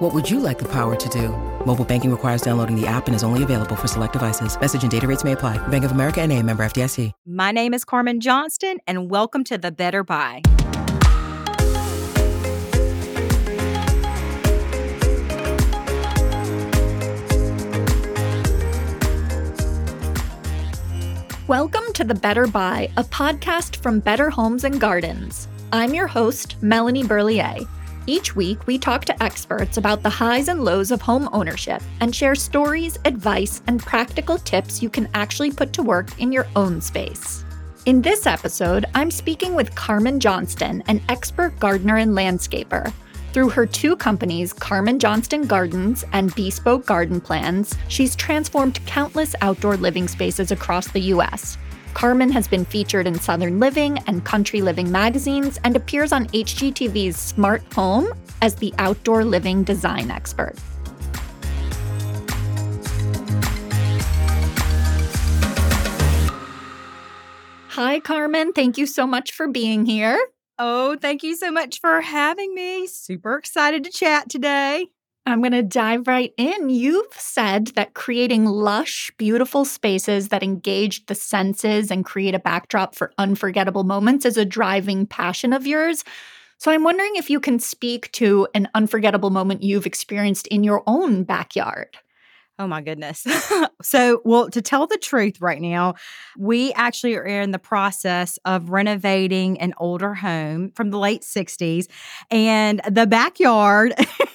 What would you like the power to do? Mobile banking requires downloading the app and is only available for select devices. Message and data rates may apply. Bank of America and a member FDIC. My name is Carmen Johnston, and welcome to The Better Buy. Welcome to The Better Buy, a podcast from Better Homes and Gardens. I'm your host, Melanie Berliet. Each week, we talk to experts about the highs and lows of home ownership and share stories, advice, and practical tips you can actually put to work in your own space. In this episode, I'm speaking with Carmen Johnston, an expert gardener and landscaper. Through her two companies, Carmen Johnston Gardens and Bespoke Garden Plans, she's transformed countless outdoor living spaces across the U.S. Carmen has been featured in Southern Living and Country Living magazines and appears on HGTV's Smart Home as the outdoor living design expert. Hi, Carmen. Thank you so much for being here. Oh, thank you so much for having me. Super excited to chat today. I'm going to dive right in. You've said that creating lush, beautiful spaces that engage the senses and create a backdrop for unforgettable moments is a driving passion of yours. So I'm wondering if you can speak to an unforgettable moment you've experienced in your own backyard. Oh my goodness. so, well, to tell the truth right now, we actually are in the process of renovating an older home from the late 60s and the backyard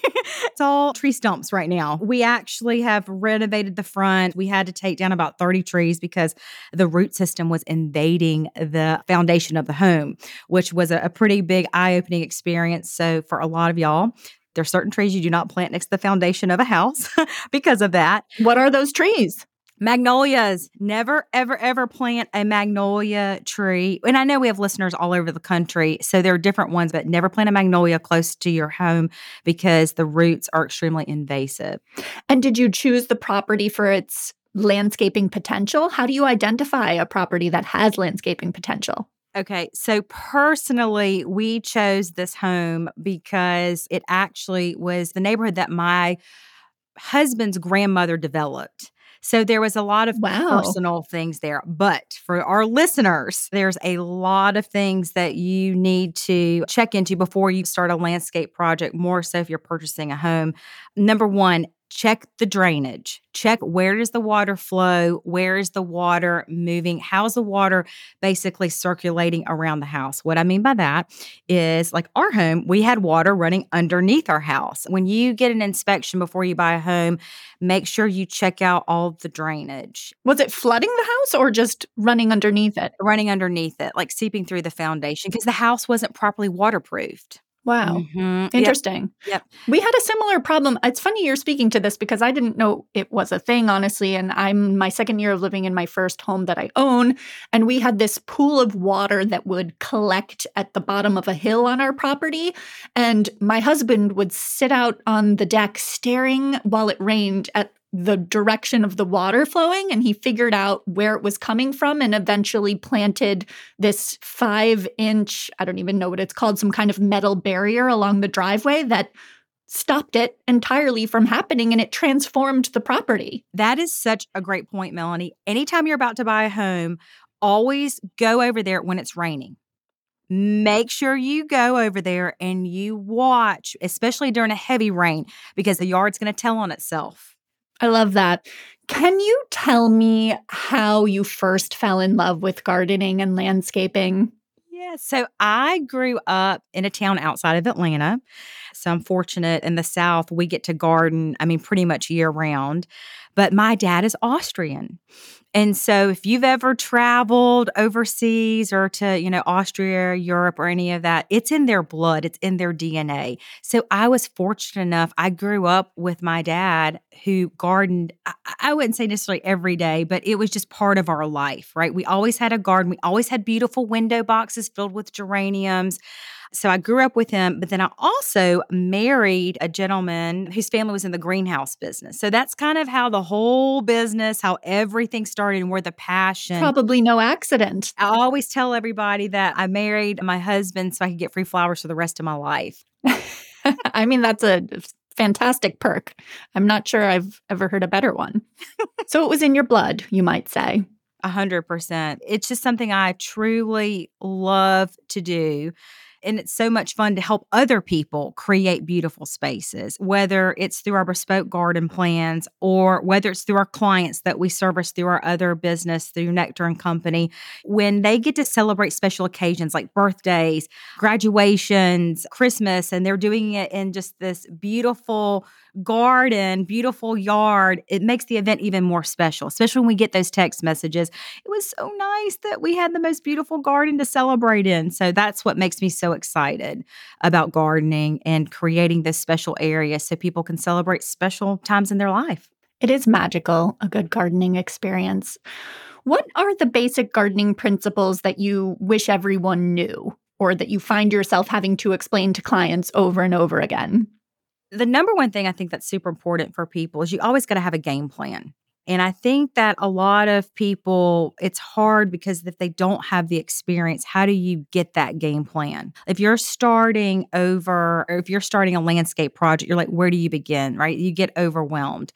it's all tree stumps right now. We actually have renovated the front. We had to take down about 30 trees because the root system was invading the foundation of the home, which was a, a pretty big eye-opening experience. So for a lot of y'all, there are certain trees you do not plant next to the foundation of a house because of that. What are those trees? Magnolias. Never, ever, ever plant a magnolia tree. And I know we have listeners all over the country, so there are different ones, but never plant a magnolia close to your home because the roots are extremely invasive. And did you choose the property for its landscaping potential? How do you identify a property that has landscaping potential? Okay, so personally, we chose this home because it actually was the neighborhood that my husband's grandmother developed. So there was a lot of wow. personal things there. But for our listeners, there's a lot of things that you need to check into before you start a landscape project, more so if you're purchasing a home. Number one, check the drainage check where does the water flow where is the water moving how's the water basically circulating around the house? What i mean by that is like our home we had water running underneath our house. When you get an inspection before you buy a home make sure you check out all the drainage. Was it flooding the house or just running underneath it? Running underneath it like seeping through the foundation because the house wasn't properly waterproofed Wow. Mm-hmm. Interesting. Yep. yep. We had a similar problem. It's funny you're speaking to this because I didn't know it was a thing, honestly. And I'm my second year of living in my first home that I own. And we had this pool of water that would collect at the bottom of a hill on our property. And my husband would sit out on the deck staring while it rained at the direction of the water flowing and he figured out where it was coming from and eventually planted this five inch, I don't even know what it's called, some kind of metal barrier along the driveway that stopped it entirely from happening and it transformed the property. That is such a great point, Melanie. Anytime you're about to buy a home, always go over there when it's raining. Make sure you go over there and you watch, especially during a heavy rain, because the yard's going to tell on itself. I love that. Can you tell me how you first fell in love with gardening and landscaping? Yeah, so I grew up in a town outside of Atlanta. So I'm fortunate in the South, we get to garden, I mean, pretty much year round. But my dad is Austrian. And so if you've ever traveled overseas or to, you know, Austria, Europe, or any of that, it's in their blood, it's in their DNA. So I was fortunate enough. I grew up with my dad who gardened, I, I wouldn't say necessarily every day, but it was just part of our life, right? We always had a garden. We always had beautiful window boxes filled with geraniums. So I grew up with him, but then I also married a gentleman whose family was in the greenhouse business. So that's kind of how the whole business, how everything started and where the passion. Probably no accident. I always tell everybody that I married my husband so I could get free flowers for the rest of my life. I mean, that's a fantastic perk. I'm not sure I've ever heard a better one. so it was in your blood, you might say. A hundred percent. It's just something I truly love to do and it's so much fun to help other people create beautiful spaces, whether it's through our bespoke garden plans or whether it's through our clients that we service through our other business, through Nectar and Company. When they get to celebrate special occasions like birthdays, graduations, Christmas, and they're doing it in just this beautiful, garden, beautiful yard, it makes the event even more special, especially when we get those text messages. It was so nice that we had the most beautiful garden to celebrate in. So that's what makes me so excited about gardening and creating this special area so people can celebrate special times in their life. It is magical, a good gardening experience. What are the basic gardening principles that you wish everyone knew? Or that you find yourself having to explain to clients over and over again? The number one thing I think that's super important for people is you always got to have a game plan. And I think that a lot of people, it's hard because if they don't have the experience, how do you get that game plan? If you're starting over, or if you're starting a landscape project, you're like, where do you begin, right? You get overwhelmed.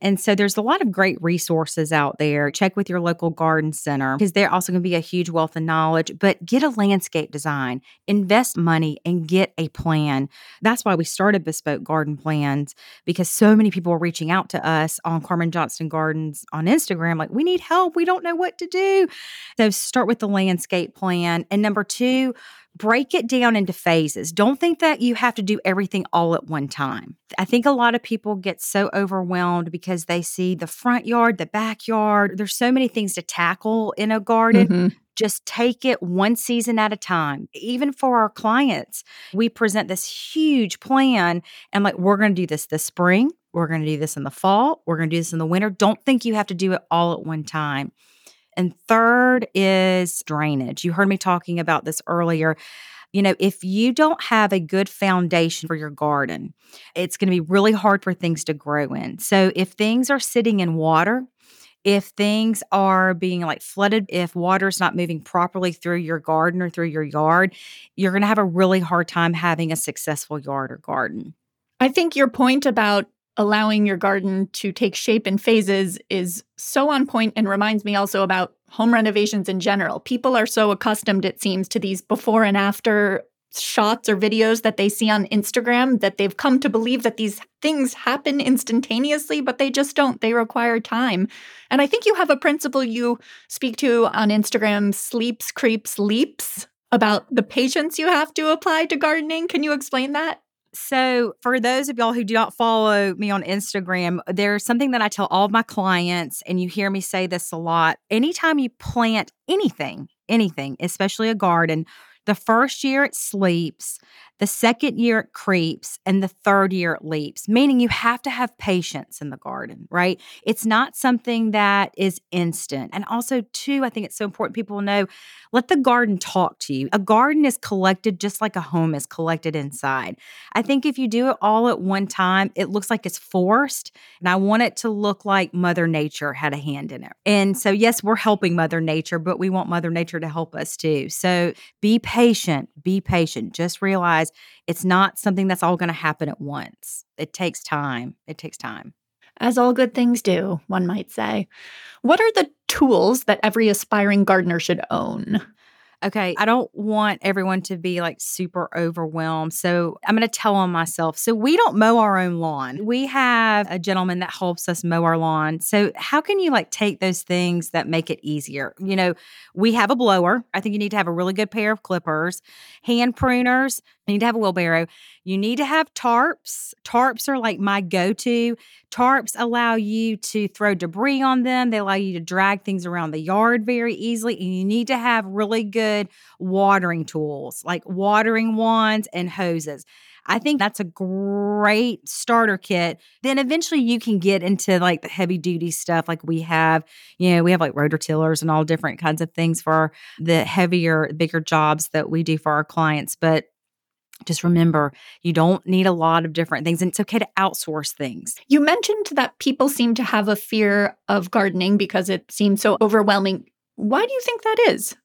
And so there's a lot of great resources out there. Check with your local garden center because they're also going to be a huge wealth of knowledge, but get a landscape design, invest money and get a plan. That's why we started Bespoke Garden Plans because so many people were reaching out to us on Carmen Johnston Gardens on Instagram like, we need help. We don't know what to do. So start with the landscape plan. And number two, break it down into phases. Don't think that you have to do everything all at one time. I think a lot of people get so overwhelmed because they see the front yard, the backyard. There's so many things to tackle in a garden. Mm-hmm. Just take it one season at a time. Even for our clients, we present this huge plan and like, we're going to do this this spring. We're going to do this in the fall. We're going to do this in the winter. Don't think you have to do it all at one time. And third is drainage. You heard me talking about this earlier. You know, if you don't have a good foundation for your garden, it's going to be really hard for things to grow in. So, if things are sitting in water, if things are being like flooded, if water's not moving properly through your garden or through your yard, you're going to have a really hard time having a successful yard or garden. I think your point about allowing your garden to take shape in phases is so on point and reminds me also about home renovations in general. People are so accustomed, it seems, to these before and after shots or videos that they see on Instagram that they've come to believe that these things happen instantaneously, but they just don't. They require time. And I think you have a principle you speak to on Instagram sleeps, creeps, leaps about the patience you have to apply to gardening. Can you explain that? So, for those of y'all who do not follow me on Instagram, there's something that I tell all of my clients, and you hear me say this a lot. Anytime you plant anything, anything, especially a garden, the first year it sleeps, the second year it creeps, and the third year it leaps, meaning you have to have patience in the garden, right? It's not something that is instant. And also, too, I think it's so important people know let the garden talk to you. A garden is collected just like a home is collected inside. I think if you do it all at one time, it looks like it's forced. And I want it to look like Mother Nature had a hand in it. And so, yes, we're helping Mother Nature, but we want Mother Nature to help us too. So be patient, be patient. Just realize it's not something that's all going to happen at once. It takes time. It takes time. As all good things do, one might say. What are the tools that every aspiring gardener should own? Okay, I don't want everyone to be like super overwhelmed. So I'm going to tell on myself. So we don't mow our own lawn. We have a gentleman that helps us mow our lawn. So how can you like take those things that make it easier? You know, we have a blower. I think you need to have a really good pair of clippers, hand pruners, need to have a wheelbarrow. You need to have tarps. Tarps are like my go to. Tarps allow you to throw debris on them, they allow you to drag things around the yard very easily. And you need to have really good watering tools like watering wands and hoses. I think that's a great starter kit. Then eventually you can get into like the heavy duty stuff like we have, you know, we have like rototillers and all different kinds of things for the heavier, bigger jobs that we do for our clients. But just remember you don't need a lot of different things and it's okay to outsource things. You mentioned that people seem to have a fear of gardening because it seems so overwhelming. Why do you think that is?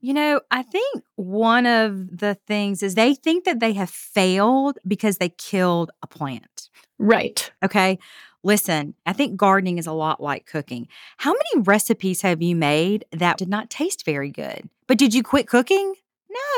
You know, I think one of the things is they think that they have failed because they killed a plant. Right. Okay. Listen, I think gardening is a lot like cooking. How many recipes have you made that did not taste very good? But did you quit cooking?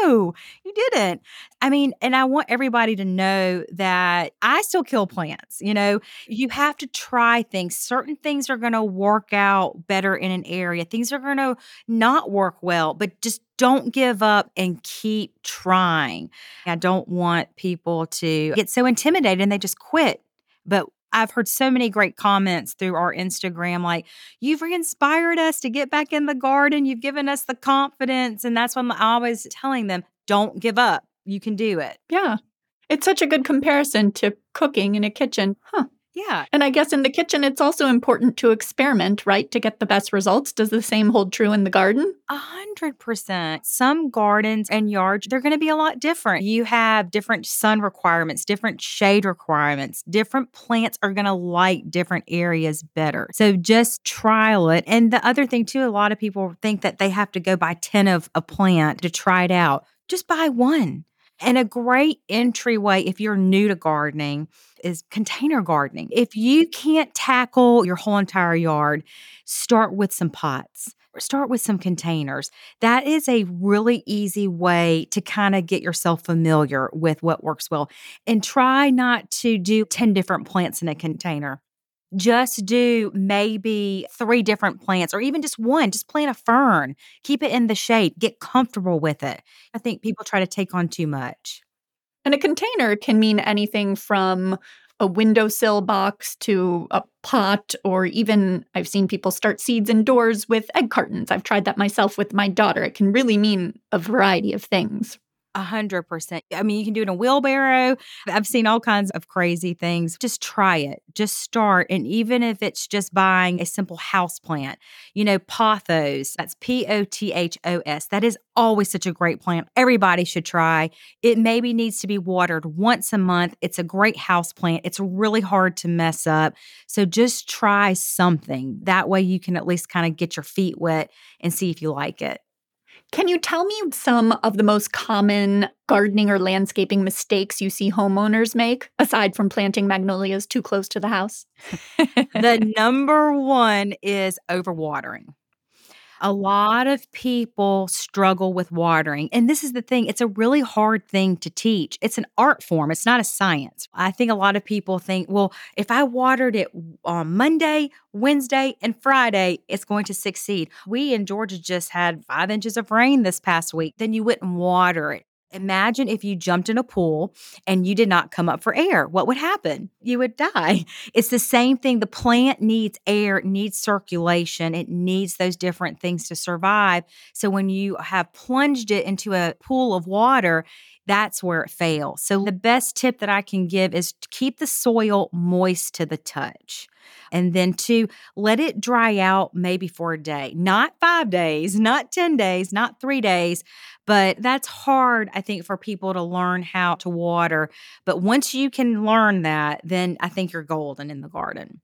No, you didn't. I mean, and I want everybody to know that I still kill plants. You know, you have to try things. Certain things are going to work out better in an area, things are going to not work well, but just don't give up and keep trying. I don't want people to get so intimidated and they just quit. But I've heard so many great comments through our Instagram like, you've re inspired us to get back in the garden. You've given us the confidence. And that's what I'm always telling them don't give up. You can do it. Yeah. It's such a good comparison to cooking in a kitchen. Huh. Yeah. And I guess in the kitchen, it's also important to experiment, right? To get the best results. Does the same hold true in the garden? A hundred percent. Some gardens and yards, they're going to be a lot different. You have different sun requirements, different shade requirements. Different plants are going to like different areas better. So just trial it. And the other thing, too, a lot of people think that they have to go buy 10 of a plant to try it out. Just buy one. And a great entryway if you're new to gardening is container gardening. If you can't tackle your whole entire yard, start with some pots start with some containers. That is a really easy way to kind of get yourself familiar with what works well. And try not to do 10 different plants in a container. Just do maybe three different plants or even just one. Just plant a fern, keep it in the shade, get comfortable with it. I think people try to take on too much. And a container can mean anything from a windowsill box to a pot, or even I've seen people start seeds indoors with egg cartons. I've tried that myself with my daughter. It can really mean a variety of things. A hundred percent. I mean, you can do it in a wheelbarrow. I've seen all kinds of crazy things. Just try it. Just start. And even if it's just buying a simple house plant, you know, pothos, that's P O T H O S. That is always such a great plant. Everybody should try. It maybe needs to be watered once a month. It's a great house plant. It's really hard to mess up. So just try something. That way you can at least kind of get your feet wet and see if you like it. Can you tell me some of the most common gardening or landscaping mistakes you see homeowners make, aside from planting magnolias too close to the house? the number one is overwatering. A lot of people struggle with watering. And this is the thing, it's a really hard thing to teach. It's an art form, it's not a science. I think a lot of people think, well, if I watered it on Monday, Wednesday, and Friday, it's going to succeed. We in Georgia just had five inches of rain this past week. Then you wouldn't water it. Imagine if you jumped in a pool and you did not come up for air. What would happen? You would die. It's the same thing. The plant needs air, needs circulation, it needs those different things to survive. So when you have plunged it into a pool of water, that's where it fails. So, the best tip that I can give is to keep the soil moist to the touch. And then to let it dry out maybe for a day, not five days, not 10 days, not three days. But that's hard, I think, for people to learn how to water. But once you can learn that, then I think you're golden in the garden.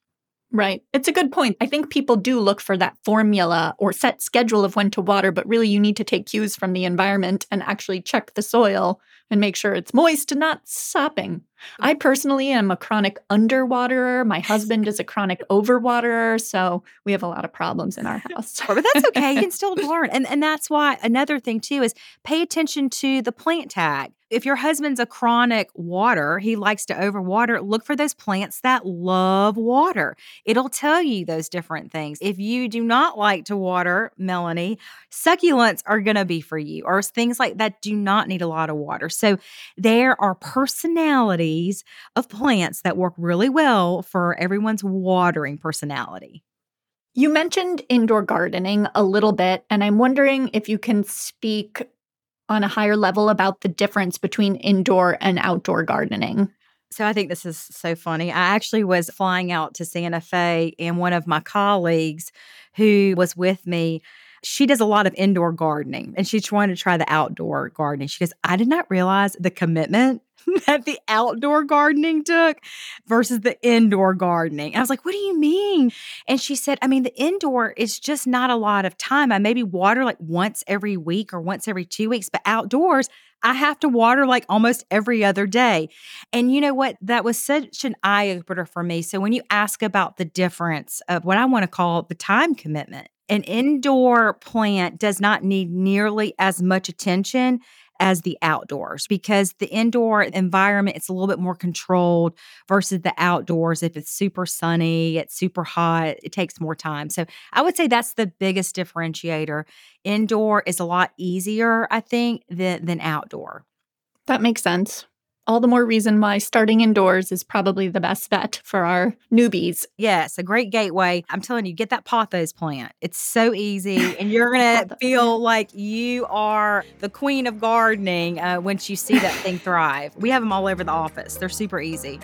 Right. It's a good point. I think people do look for that formula or set schedule of when to water, but really you need to take cues from the environment and actually check the soil and make sure it's moist and not sopping. I personally am a chronic underwaterer. My husband is a chronic overwaterer. So we have a lot of problems in our house. but that's okay. You can still learn. And, and that's why another thing, too, is pay attention to the plant tag. If your husband's a chronic water, he likes to overwater, look for those plants that love water. It'll tell you those different things. If you do not like to water, Melanie, succulents are going to be for you, or things like that do not need a lot of water. So there are personalities of plants that work really well for everyone's watering personality. You mentioned indoor gardening a little bit, and I'm wondering if you can speak on a higher level about the difference between indoor and outdoor gardening. So I think this is so funny. I actually was flying out to Santa Fe, and one of my colleagues who was with me, she does a lot of indoor gardening and she's trying to try the outdoor gardening. She goes, I did not realize the commitment that the outdoor gardening took versus the indoor gardening. And I was like, what do you mean? And she said, I mean, the indoor is just not a lot of time. I maybe water like once every week or once every two weeks, but outdoors, I have to water like almost every other day. And you know what? That was such an eye opener for me. So when you ask about the difference of what I want to call the time commitment, an indoor plant does not need nearly as much attention as the outdoors because the indoor environment it's a little bit more controlled versus the outdoors. If it's super sunny it's super hot it takes more time. So i would say that's the biggest differentiator. Indoor is a lot easier i think than, than outdoor. That makes sense all the more reason why starting indoors is probably the best bet for our newbies. Yes, a great gateway. I'm telling you, get that pothos plant. It's so easy, and you're going to feel like you are the queen of gardening uh, once you see that thing thrive. We have them all over the office, they're super easy.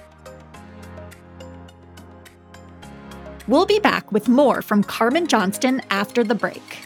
We'll be back with more from Carmen Johnston after the break.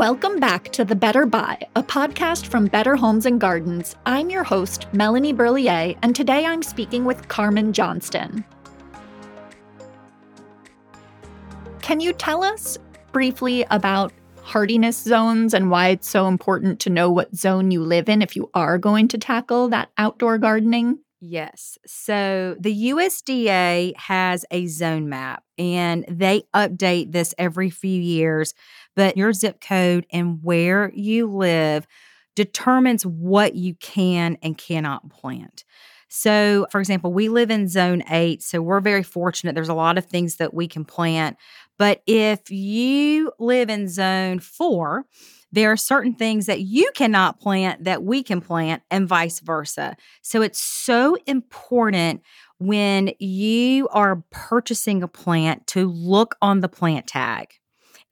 Welcome back to The Better Buy, a podcast from Better Homes and Gardens. I'm your host, Melanie Berliet, and today I'm speaking with Carmen Johnston. Can you tell us briefly about hardiness zones and why it's so important to know what zone you live in if you are going to tackle that outdoor gardening? Yes. So the USDA has a zone map and they update this every few years, but your zip code and where you live determines what you can and cannot plant. So, for example, we live in zone eight, so we're very fortunate. There's a lot of things that we can plant. But if you live in zone four, there are certain things that you cannot plant that we can plant, and vice versa. So it's so important when you are purchasing a plant to look on the plant tag.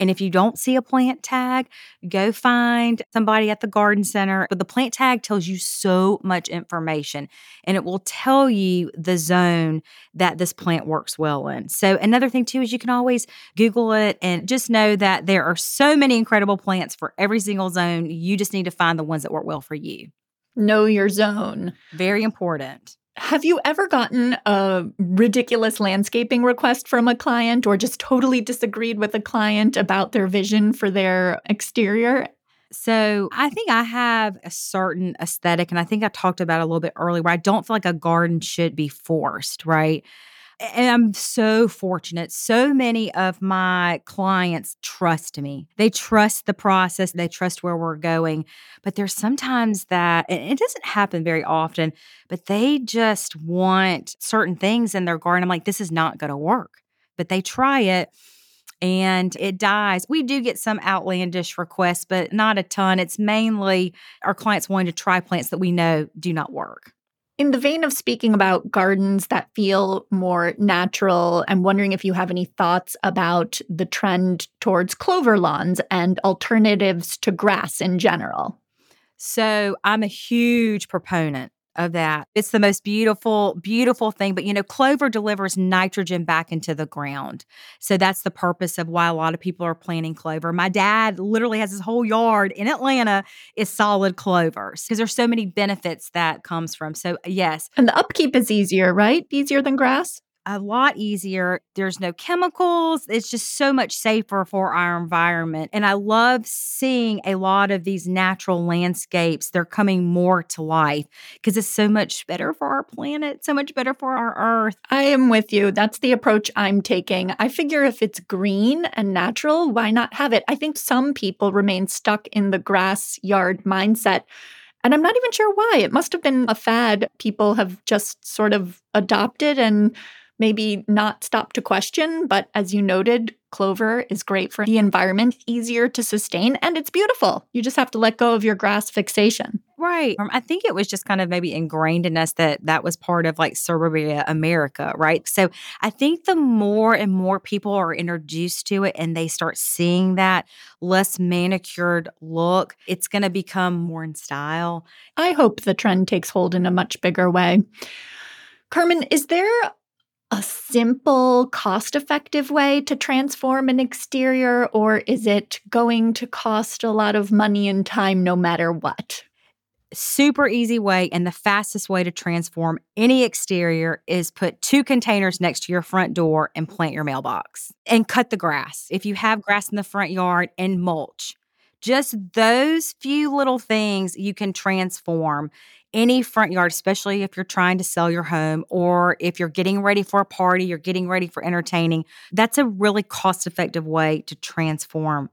And if you don't see a plant tag, go find somebody at the garden center. But the plant tag tells you so much information and it will tell you the zone that this plant works well in. So, another thing too is you can always Google it and just know that there are so many incredible plants for every single zone. You just need to find the ones that work well for you. Know your zone. Very important. Have you ever gotten a ridiculous landscaping request from a client or just totally disagreed with a client about their vision for their exterior? So, I think I have a certain aesthetic, and I think I talked about a little bit earlier where I don't feel like a garden should be forced, right? And I'm so fortunate. So many of my clients trust me. They trust the process, they trust where we're going. But there's sometimes that, and it doesn't happen very often, but they just want certain things in their garden. I'm like, this is not going to work. But they try it and it dies. We do get some outlandish requests, but not a ton. It's mainly our clients wanting to try plants that we know do not work. In the vein of speaking about gardens that feel more natural, I'm wondering if you have any thoughts about the trend towards clover lawns and alternatives to grass in general. So, I'm a huge proponent of that. It's the most beautiful, beautiful thing. But you know, clover delivers nitrogen back into the ground. So that's the purpose of why a lot of people are planting clover. My dad literally has his whole yard in Atlanta is solid clovers because there's so many benefits that comes from. So yes. And the upkeep is easier, right? Easier than grass? A lot easier. There's no chemicals. It's just so much safer for our environment. And I love seeing a lot of these natural landscapes. They're coming more to life because it's so much better for our planet, so much better for our earth. I am with you. That's the approach I'm taking. I figure if it's green and natural, why not have it? I think some people remain stuck in the grass yard mindset. And I'm not even sure why. It must have been a fad people have just sort of adopted and maybe not stop to question, but as you noted, clover is great for the environment, easier to sustain, and it's beautiful. You just have to let go of your grass fixation. Right. Um, I think it was just kind of maybe ingrained in us that that was part of like suburbia America, right? So I think the more and more people are introduced to it and they start seeing that less manicured look, it's going to become more in style. I hope the trend takes hold in a much bigger way. Carmen, is there a simple, cost effective way to transform an exterior, or is it going to cost a lot of money and time no matter what? Super easy way and the fastest way to transform any exterior is put two containers next to your front door and plant your mailbox and cut the grass. If you have grass in the front yard and mulch, just those few little things you can transform any front yard, especially if you're trying to sell your home or if you're getting ready for a party, you're getting ready for entertaining. That's a really cost effective way to transform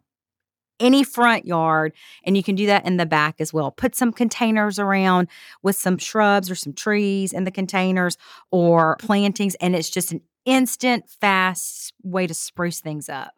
any front yard. And you can do that in the back as well. Put some containers around with some shrubs or some trees in the containers or plantings. And it's just an instant, fast way to spruce things up.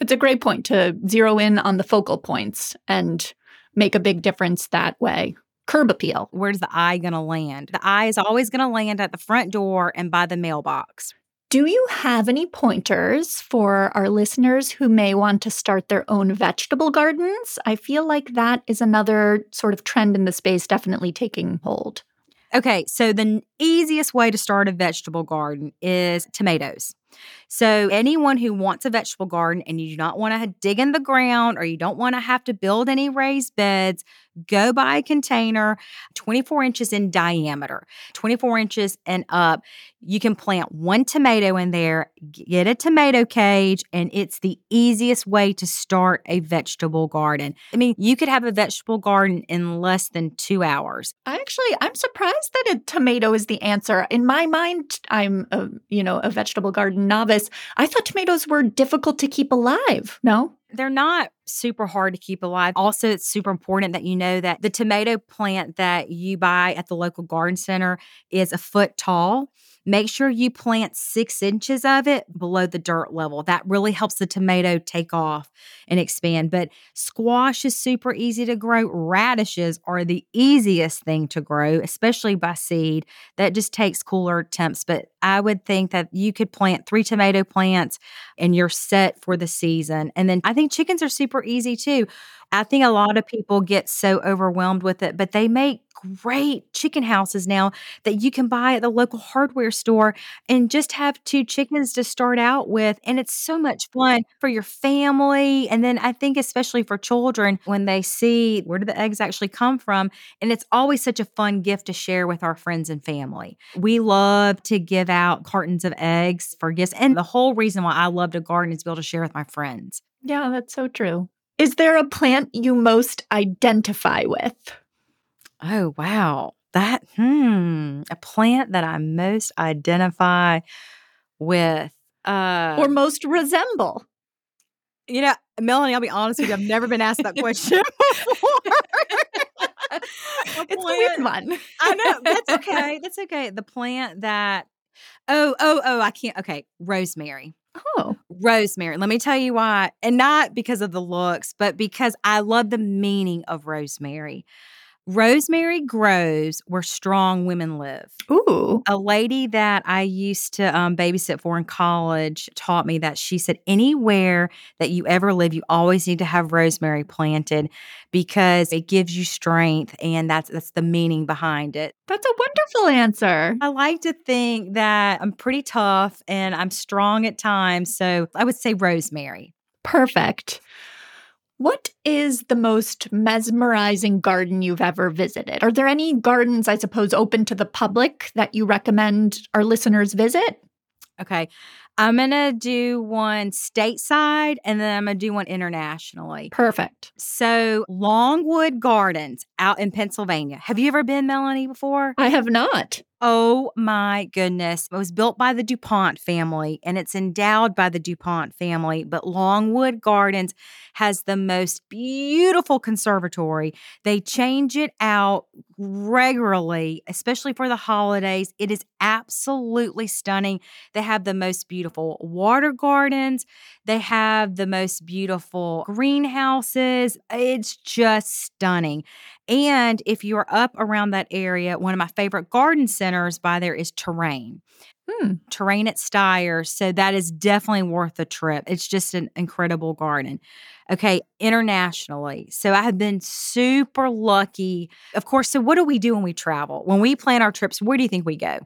It's a great point to zero in on the focal points and make a big difference that way curb appeal. Where's the eye going to land? The eye is always going to land at the front door and by the mailbox. Do you have any pointers for our listeners who may want to start their own vegetable gardens? I feel like that is another sort of trend in the space definitely taking hold. Okay, so the easiest way to start a vegetable garden is tomatoes. So, anyone who wants a vegetable garden and you do not want to dig in the ground or you don't want to have to build any raised beds, go buy a container 24 inches in diameter, 24 inches and up. You can plant one tomato in there, get a tomato cage, and it's the easiest way to start a vegetable garden. I mean, you could have a vegetable garden in less than two hours. I actually, I'm surprised that a tomato is the answer. In my mind, I'm a, you know, a vegetable garden novice. I thought tomatoes were difficult to keep alive. No? They're not super hard to keep alive. Also, it's super important that you know that the tomato plant that you buy at the local garden center is a foot tall. Make sure you plant six inches of it below the dirt level. That really helps the tomato take off and expand. But squash is super easy to grow. Radishes are the easiest thing to grow, especially by seed. That just takes cooler temps. But I would think that you could plant three tomato plants and you're set for the season. And then I think chickens are super easy too. I think a lot of people get so overwhelmed with it, but they make great chicken houses now that you can buy at the local hardware store and just have two chickens to start out with. And it's so much fun for your family. And then I think, especially for children, when they see where do the eggs actually come from. And it's always such a fun gift to share with our friends and family. We love to give out cartons of eggs for gifts. And the whole reason why I love to garden is to be able to share with my friends. Yeah, that's so true. Is there a plant you most identify with? Oh, wow. That, hmm, a plant that I most identify with. Uh, or most resemble? You know, Melanie, I'll be honest with you, I've never been asked that question before. it's a weird one. I know. That's okay. That's okay. The plant that, oh, oh, oh, I can't. Okay. Rosemary. Oh, rosemary. Let me tell you why. And not because of the looks, but because I love the meaning of rosemary. Rosemary grows where strong women live. ooh. A lady that I used to um, babysit for in college taught me that she said, anywhere that you ever live, you always need to have rosemary planted because it gives you strength, and that's that's the meaning behind it. That's a wonderful answer. I like to think that I'm pretty tough and I'm strong at times, so I would say rosemary. Perfect. What is the most mesmerizing garden you've ever visited? Are there any gardens, I suppose, open to the public that you recommend our listeners visit? Okay. I'm going to do one stateside and then I'm going to do one internationally. Perfect. So, Longwood Gardens out in Pennsylvania. Have you ever been, Melanie, before? I have not. Oh my goodness. It was built by the DuPont family and it's endowed by the DuPont family. But Longwood Gardens has the most beautiful conservatory. They change it out regularly, especially for the holidays. It is absolutely stunning. They have the most beautiful water gardens, they have the most beautiful greenhouses. It's just stunning. And if you're up around that area, one of my favorite garden centers by there is Terrain. Hmm. Terrain at Styer. So that is definitely worth a trip. It's just an incredible garden. Okay, internationally. So I have been super lucky. Of course, so what do we do when we travel? When we plan our trips, where do you think we go?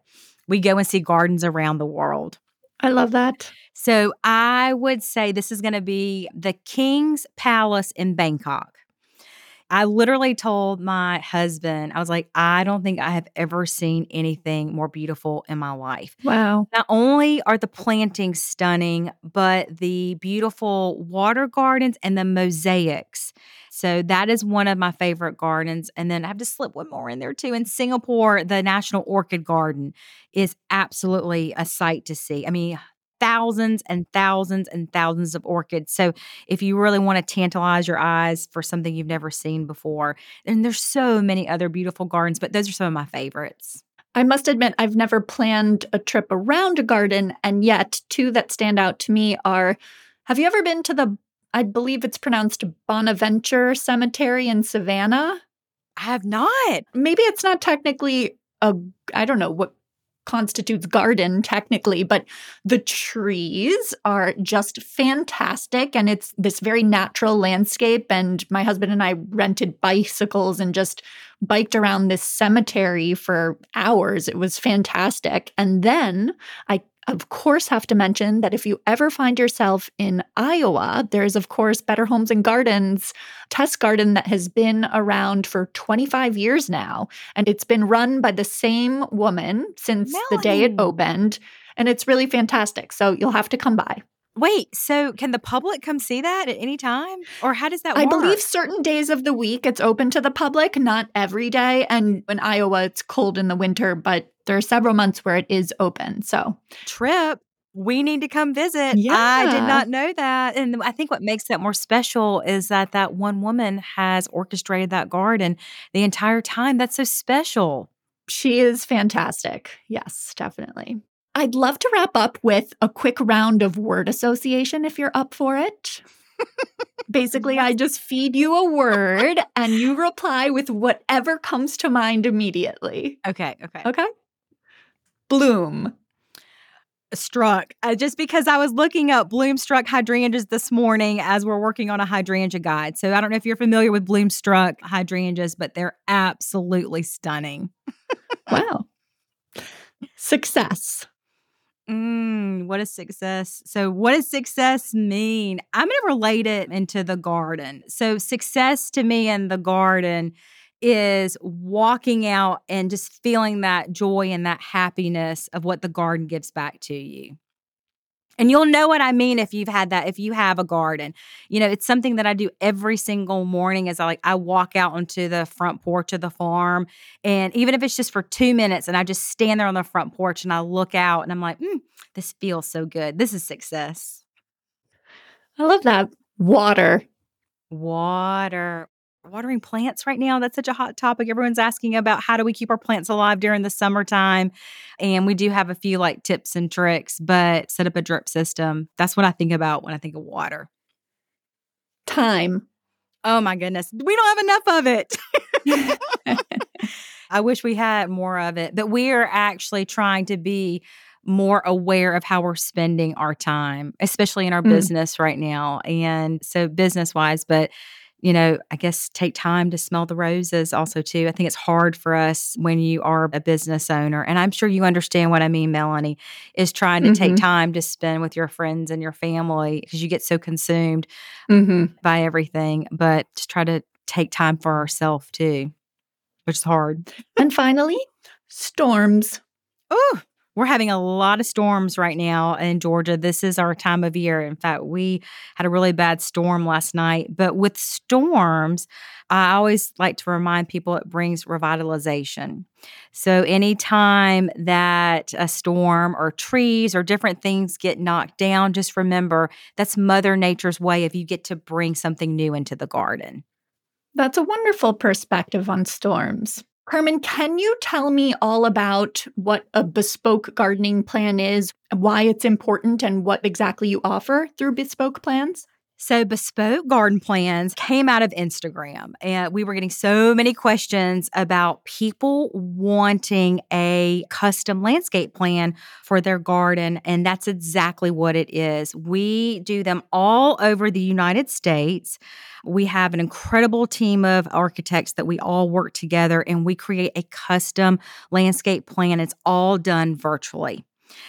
We go and see gardens around the world. I love that. So I would say this is going to be the King's Palace in Bangkok. I literally told my husband, I was like, I don't think I have ever seen anything more beautiful in my life. Wow. Not only are the plantings stunning, but the beautiful water gardens and the mosaics. So that is one of my favorite gardens. And then I have to slip one more in there too. In Singapore, the National Orchid Garden is absolutely a sight to see. I mean, thousands and thousands and thousands of orchids. So if you really want to tantalize your eyes for something you've never seen before, and there's so many other beautiful gardens, but those are some of my favorites. I must admit, I've never planned a trip around a garden, and yet two that stand out to me are Have you ever been to the, I believe it's pronounced Bonaventure Cemetery in Savannah? I have not. Maybe it's not technically a, I don't know what constitutes garden technically, but the trees are just fantastic. And it's this very natural landscape. And my husband and I rented bicycles and just biked around this cemetery for hours. It was fantastic. And then I of course, have to mention that if you ever find yourself in Iowa, there's, of course, Better Homes and Gardens test garden that has been around for 25 years now. And it's been run by the same woman since the day it opened. And it's really fantastic. So you'll have to come by. Wait, so can the public come see that at any time? Or how does that I work? I believe certain days of the week it's open to the public, not every day. And in Iowa, it's cold in the winter, but there are several months where it is open. So trip. We need to come visit. Yeah. I did not know that. And I think what makes that more special is that that one woman has orchestrated that garden the entire time. That's so special. She is fantastic. Yes, definitely. I'd love to wrap up with a quick round of word association if you're up for it. Basically, I just feed you a word and you reply with whatever comes to mind immediately. Okay, okay. Okay? Bloom. Struck. Uh, just because I was looking up bloomstruck hydrangeas this morning as we're working on a hydrangea guide. So I don't know if you're familiar with bloomstruck hydrangeas, but they're absolutely stunning. Wow. Success. Mm, what is success? So, what does success mean? I'm going to relate it into the garden. So, success to me in the garden is walking out and just feeling that joy and that happiness of what the garden gives back to you. And you'll know what I mean if you've had that, if you have a garden. You know, it's something that I do every single morning as I like I walk out onto the front porch of the farm. And even if it's just for two minutes and I just stand there on the front porch and I look out and I'm like, mm, this feels so good. This is success. I love that. Water. Water. Watering plants right now. That's such a hot topic. Everyone's asking about how do we keep our plants alive during the summertime. And we do have a few like tips and tricks, but set up a drip system. That's what I think about when I think of water. Time. Oh my goodness. We don't have enough of it. I wish we had more of it, but we are actually trying to be more aware of how we're spending our time, especially in our mm. business right now. And so, business wise, but you know, I guess take time to smell the roses also too. I think it's hard for us when you are a business owner. And I'm sure you understand what I mean, Melanie, is trying to mm-hmm. take time to spend with your friends and your family because you get so consumed mm-hmm. by everything. But just try to take time for ourselves too, which is hard. And finally, storms. Oh, we're having a lot of storms right now in Georgia. This is our time of year. In fact, we had a really bad storm last night. But with storms, I always like to remind people it brings revitalization. So, anytime that a storm or trees or different things get knocked down, just remember that's Mother Nature's way of you get to bring something new into the garden. That's a wonderful perspective on storms. Carmen, can you tell me all about what a bespoke gardening plan is, why it's important, and what exactly you offer through bespoke plans? So, bespoke garden plans came out of Instagram, and we were getting so many questions about people wanting a custom landscape plan for their garden. And that's exactly what it is. We do them all over the United States. We have an incredible team of architects that we all work together and we create a custom landscape plan. It's all done virtually.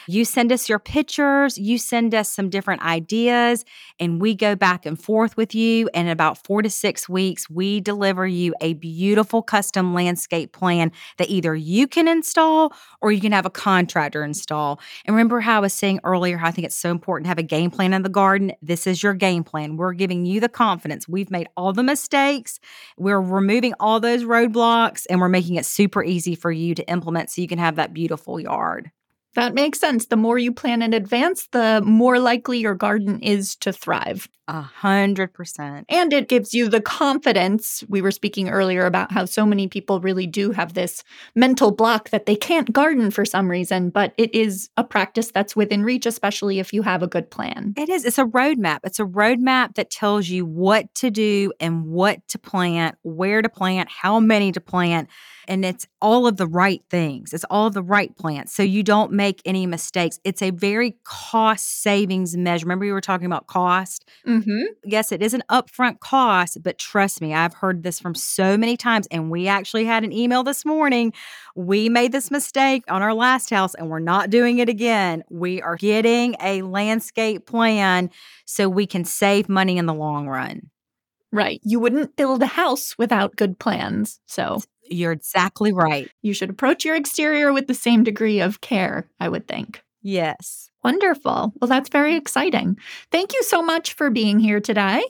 You send us your pictures, you send us some different ideas, and we go back and forth with you. And in about four to six weeks, we deliver you a beautiful custom landscape plan that either you can install or you can have a contractor install. And remember how I was saying earlier, how I think it's so important to have a game plan in the garden? This is your game plan. We're giving you the confidence. We've made all the mistakes, we're removing all those roadblocks, and we're making it super easy for you to implement so you can have that beautiful yard. That makes sense. The more you plan in advance, the more likely your garden is to thrive. A hundred percent. And it gives you the confidence. We were speaking earlier about how so many people really do have this mental block that they can't garden for some reason, but it is a practice that's within reach, especially if you have a good plan. It is. It's a roadmap. It's a roadmap that tells you what to do and what to plant, where to plant, how many to plant and it's all of the right things. It's all of the right plants. So you don't make any mistakes. It's a very cost savings measure. Remember, you were talking about cost? Mm-hmm. Yes, it is an upfront cost, but trust me, I've heard this from so many times. And we actually had an email this morning. We made this mistake on our last house and we're not doing it again. We are getting a landscape plan so we can save money in the long run. Right. You wouldn't build a house without good plans. So you're exactly right. You should approach your exterior with the same degree of care, I would think. Yes. Wonderful. Well, that's very mm-hmm. exciting. Thank you so much for being here today.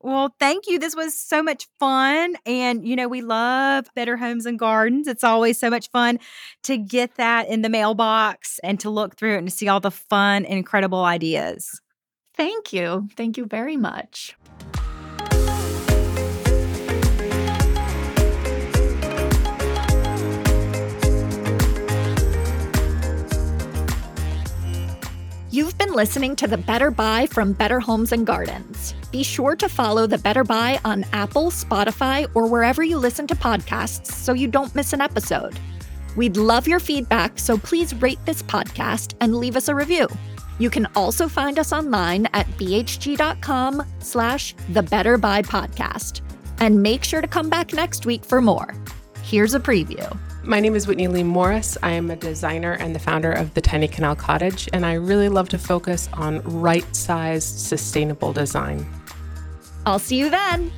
Well, thank you. This was so much fun. And, you know, we love Better Homes and Gardens. It's always so much fun to get that in the mailbox and to look through it and to see all the fun incredible ideas. Thank you. Thank you very much. Listening to the Better Buy from Better Homes and Gardens. Be sure to follow the Better Buy on Apple, Spotify, or wherever you listen to podcasts so you don't miss an episode. We'd love your feedback, so please rate this podcast and leave us a review. You can also find us online at bhg.com slash the Better Buy podcast. And make sure to come back next week for more. Here's a preview. My name is Whitney Leigh Morris. I am a designer and the founder of the Tiny Canal Cottage, and I really love to focus on right sized, sustainable design. I'll see you then.